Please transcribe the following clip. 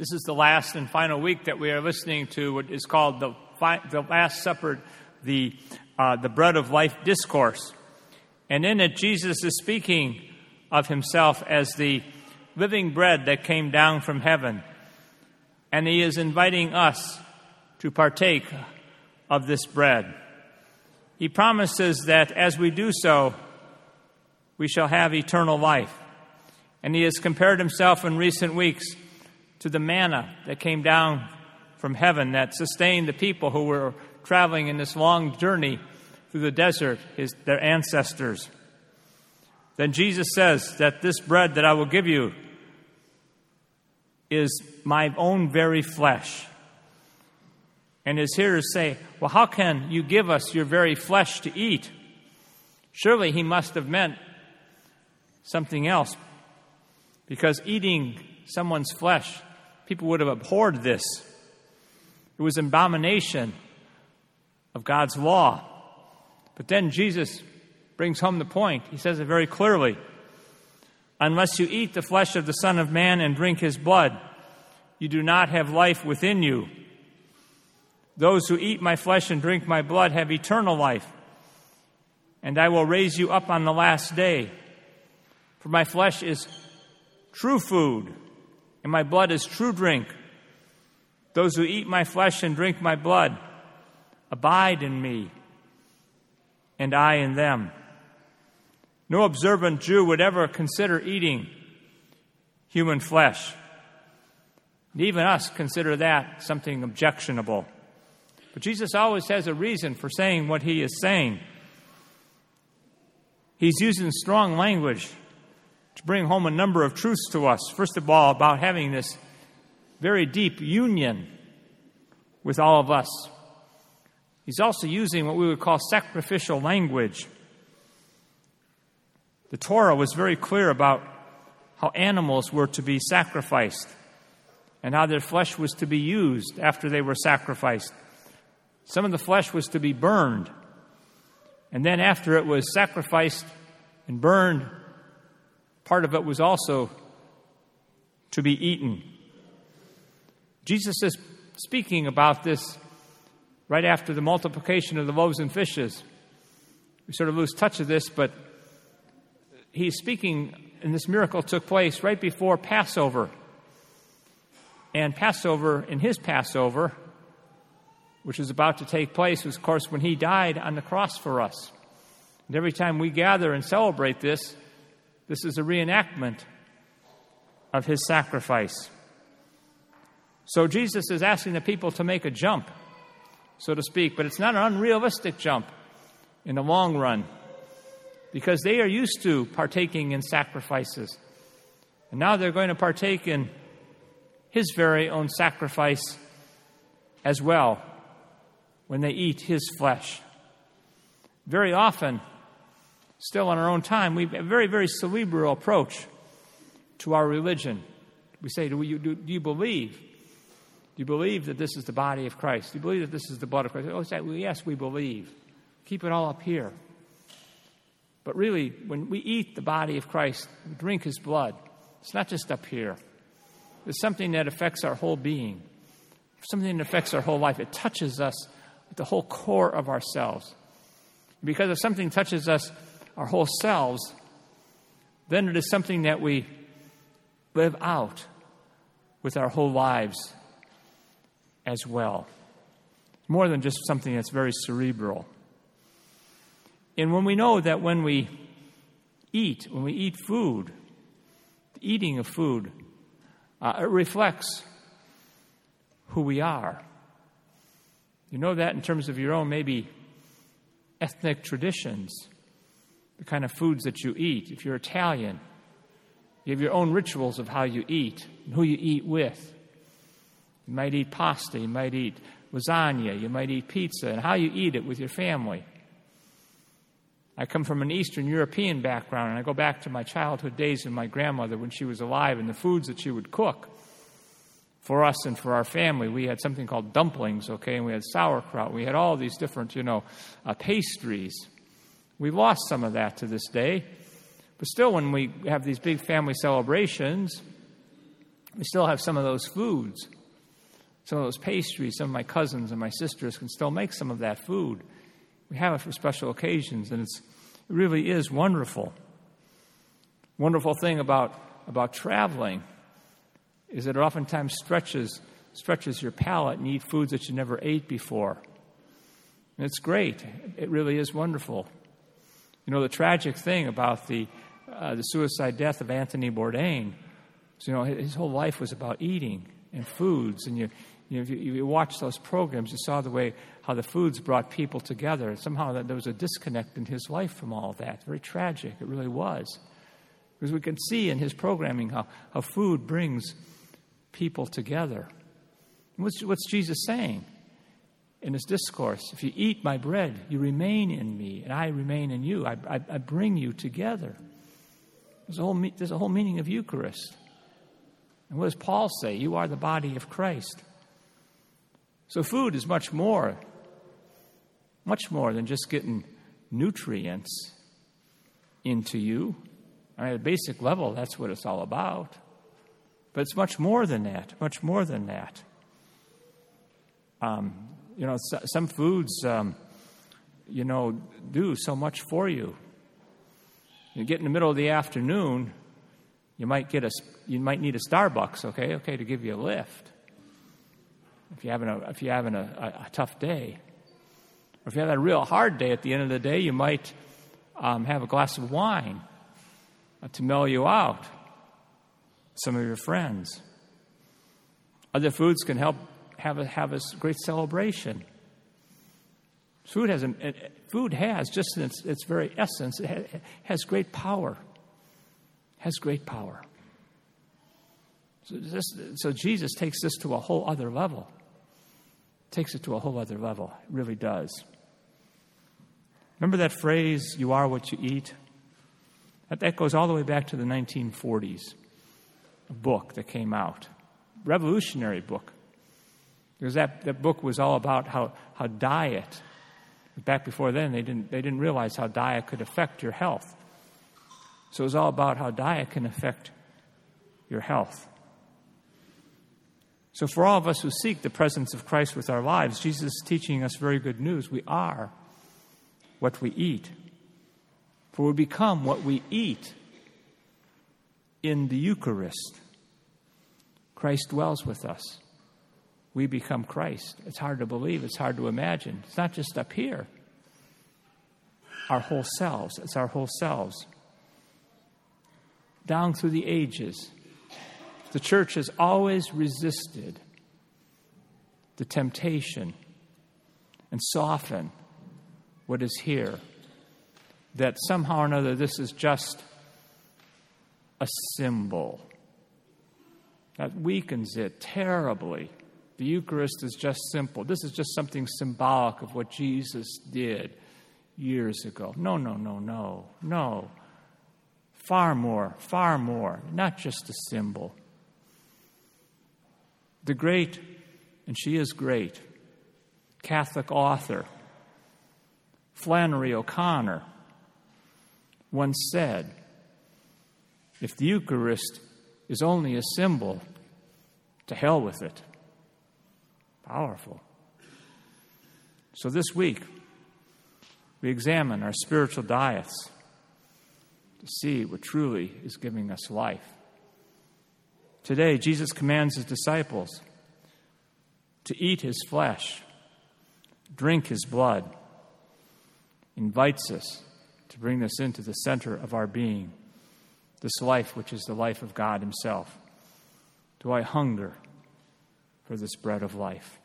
This is the last and final week that we are listening to what is called the, the Last Supper, the, uh, the Bread of Life Discourse. And in it, Jesus is speaking of himself as the living bread that came down from heaven. And he is inviting us to partake of this bread. He promises that as we do so, we shall have eternal life. And he has compared himself in recent weeks to the manna that came down from heaven that sustained the people who were traveling in this long journey through the desert, his, their ancestors. Then Jesus says that this bread that I will give you is my own very flesh. And his hearers say, Well, how can you give us your very flesh to eat? Surely he must have meant something else. Because eating someone's flesh people would have abhorred this. It was an abomination of God's law. But then Jesus brings home the point. He says it very clearly Unless you eat the flesh of the Son of Man and drink his blood, you do not have life within you. Those who eat my flesh and drink my blood have eternal life, and I will raise you up on the last day. For my flesh is true food and my blood is true drink. Those who eat my flesh and drink my blood abide in me, and I in them. No observant Jew would ever consider eating human flesh. And even us consider that something objectionable. But Jesus always has a reason for saying what he is saying. He's using strong language to bring home a number of truths to us. First of all, about having this very deep union with all of us. He's also using what we would call sacrificial language. The Torah was very clear about how animals were to be sacrificed and how their flesh was to be used after they were sacrificed. Some of the flesh was to be burned, and then after it was sacrificed and burned, part of it was also to be eaten. Jesus is speaking about this right after the multiplication of the loaves and fishes. We sort of lose touch of this, but he's speaking, and this miracle took place right before Passover. And Passover, in his Passover, which is about to take place, was, of course, when he died on the cross for us. And every time we gather and celebrate this, this is a reenactment of his sacrifice. So Jesus is asking the people to make a jump, so to speak, but it's not an unrealistic jump in the long run because they are used to partaking in sacrifices. And now they're going to partake in his very own sacrifice as well when they eat his flesh. Very often, still in our own time, we have a very, very cerebral approach to our religion. We say, do you, do, do you believe? Do you believe that this is the body of Christ? Do you believe that this is the blood of Christ? Oh, say, well, yes, we believe. Keep it all up here. But really, when we eat the body of Christ, we drink his blood, it's not just up here. It's something that affects our whole being, something that affects our whole life. It touches us at the whole core of ourselves. Because if something touches us our whole selves, then it is something that we live out with our whole lives as well. More than just something that's very cerebral. And when we know that when we eat, when we eat food, the eating of food, uh, it reflects who we are. You know that in terms of your own maybe ethnic traditions the kind of foods that you eat. If you're Italian, you have your own rituals of how you eat and who you eat with. You might eat pasta, you might eat lasagna, you might eat pizza, and how you eat it with your family. I come from an Eastern European background, and I go back to my childhood days with my grandmother when she was alive and the foods that she would cook for us and for our family. We had something called dumplings, okay, and we had sauerkraut. We had all these different, you know, uh, pastries. We've lost some of that to this day. But still, when we have these big family celebrations, We still have some of those foods, some of those pastries. Some of my cousins and my sisters can still make some of that food. We have it for special occasions, and it's, it really is wonderful. Wonderful thing about, about traveling is that it oftentimes stretches, stretches your palate and eat foods that you never ate before. And it's great. It really is wonderful. You know, the tragic thing about the, uh, the suicide death of Anthony Bourdain is, you know, his whole life was about eating and foods. And you, you, know, if you, you watch those programs, you saw the way how the foods brought people together. And Somehow that there was a disconnect in his life from all that. Very tragic. It really was. Because we can see in his programming how, how food brings people together. What's, what's Jesus saying in his discourse? If you eat my bread, you remain in me, and I remain in you. I, I, I bring you together. There's a, whole, there's a whole meaning of Eucharist. And what does Paul say? You are the body of Christ. So food is much more, much more than just getting nutrients into you. I mean, at a basic level, that's what it's all about. But it's much more than that, much more than that. Um, you know, some foods, um, you know, do so much for you. You get in the middle of the afternoon, you might get a, you might need a Starbucks, okay, okay, to give you a lift. If you're having a, if you're having a, a, a tough day, or if you have a real hard day at the end of the day, you might um, have a glass of wine uh, to mellow you out. Some of your friends. Other foods can help have a, have a great celebration. Food has, a, food has just in its, its very essence, it has great power. Has great power. So, this, so Jesus takes this to a whole other level. Takes it to a whole other level. It really does. Remember that phrase, you are what you eat? That, that goes all the way back to the 1940s. A book that came out, revolutionary book. Because that, that book was all about how, how diet, back before then, they didn't, they didn't realize how diet could affect your health. So it was all about how diet can affect your health. So, for all of us who seek the presence of Christ with our lives, Jesus is teaching us very good news. We are what we eat. For we become what we eat in the Eucharist. Christ dwells with us. We become Christ. It's hard to believe, it's hard to imagine. It's not just up here, our whole selves. It's our whole selves. Down through the ages, the church has always resisted the temptation and soften what is here that somehow or another this is just a symbol. That weakens it terribly. The Eucharist is just simple. This is just something symbolic of what Jesus did years ago. No, no, no, no, no. Far more, far more. Not just a symbol. The great, and she is great, Catholic author, Flannery O'Connor, once said if the Eucharist is only a symbol, to hell with it. Powerful. So this week, we examine our spiritual diets to see what truly is giving us life. Today, Jesus commands his disciples to eat his flesh, drink his blood, invites us to bring this into the center of our being, this life which is the life of God Himself. Do I hunger for this bread of life?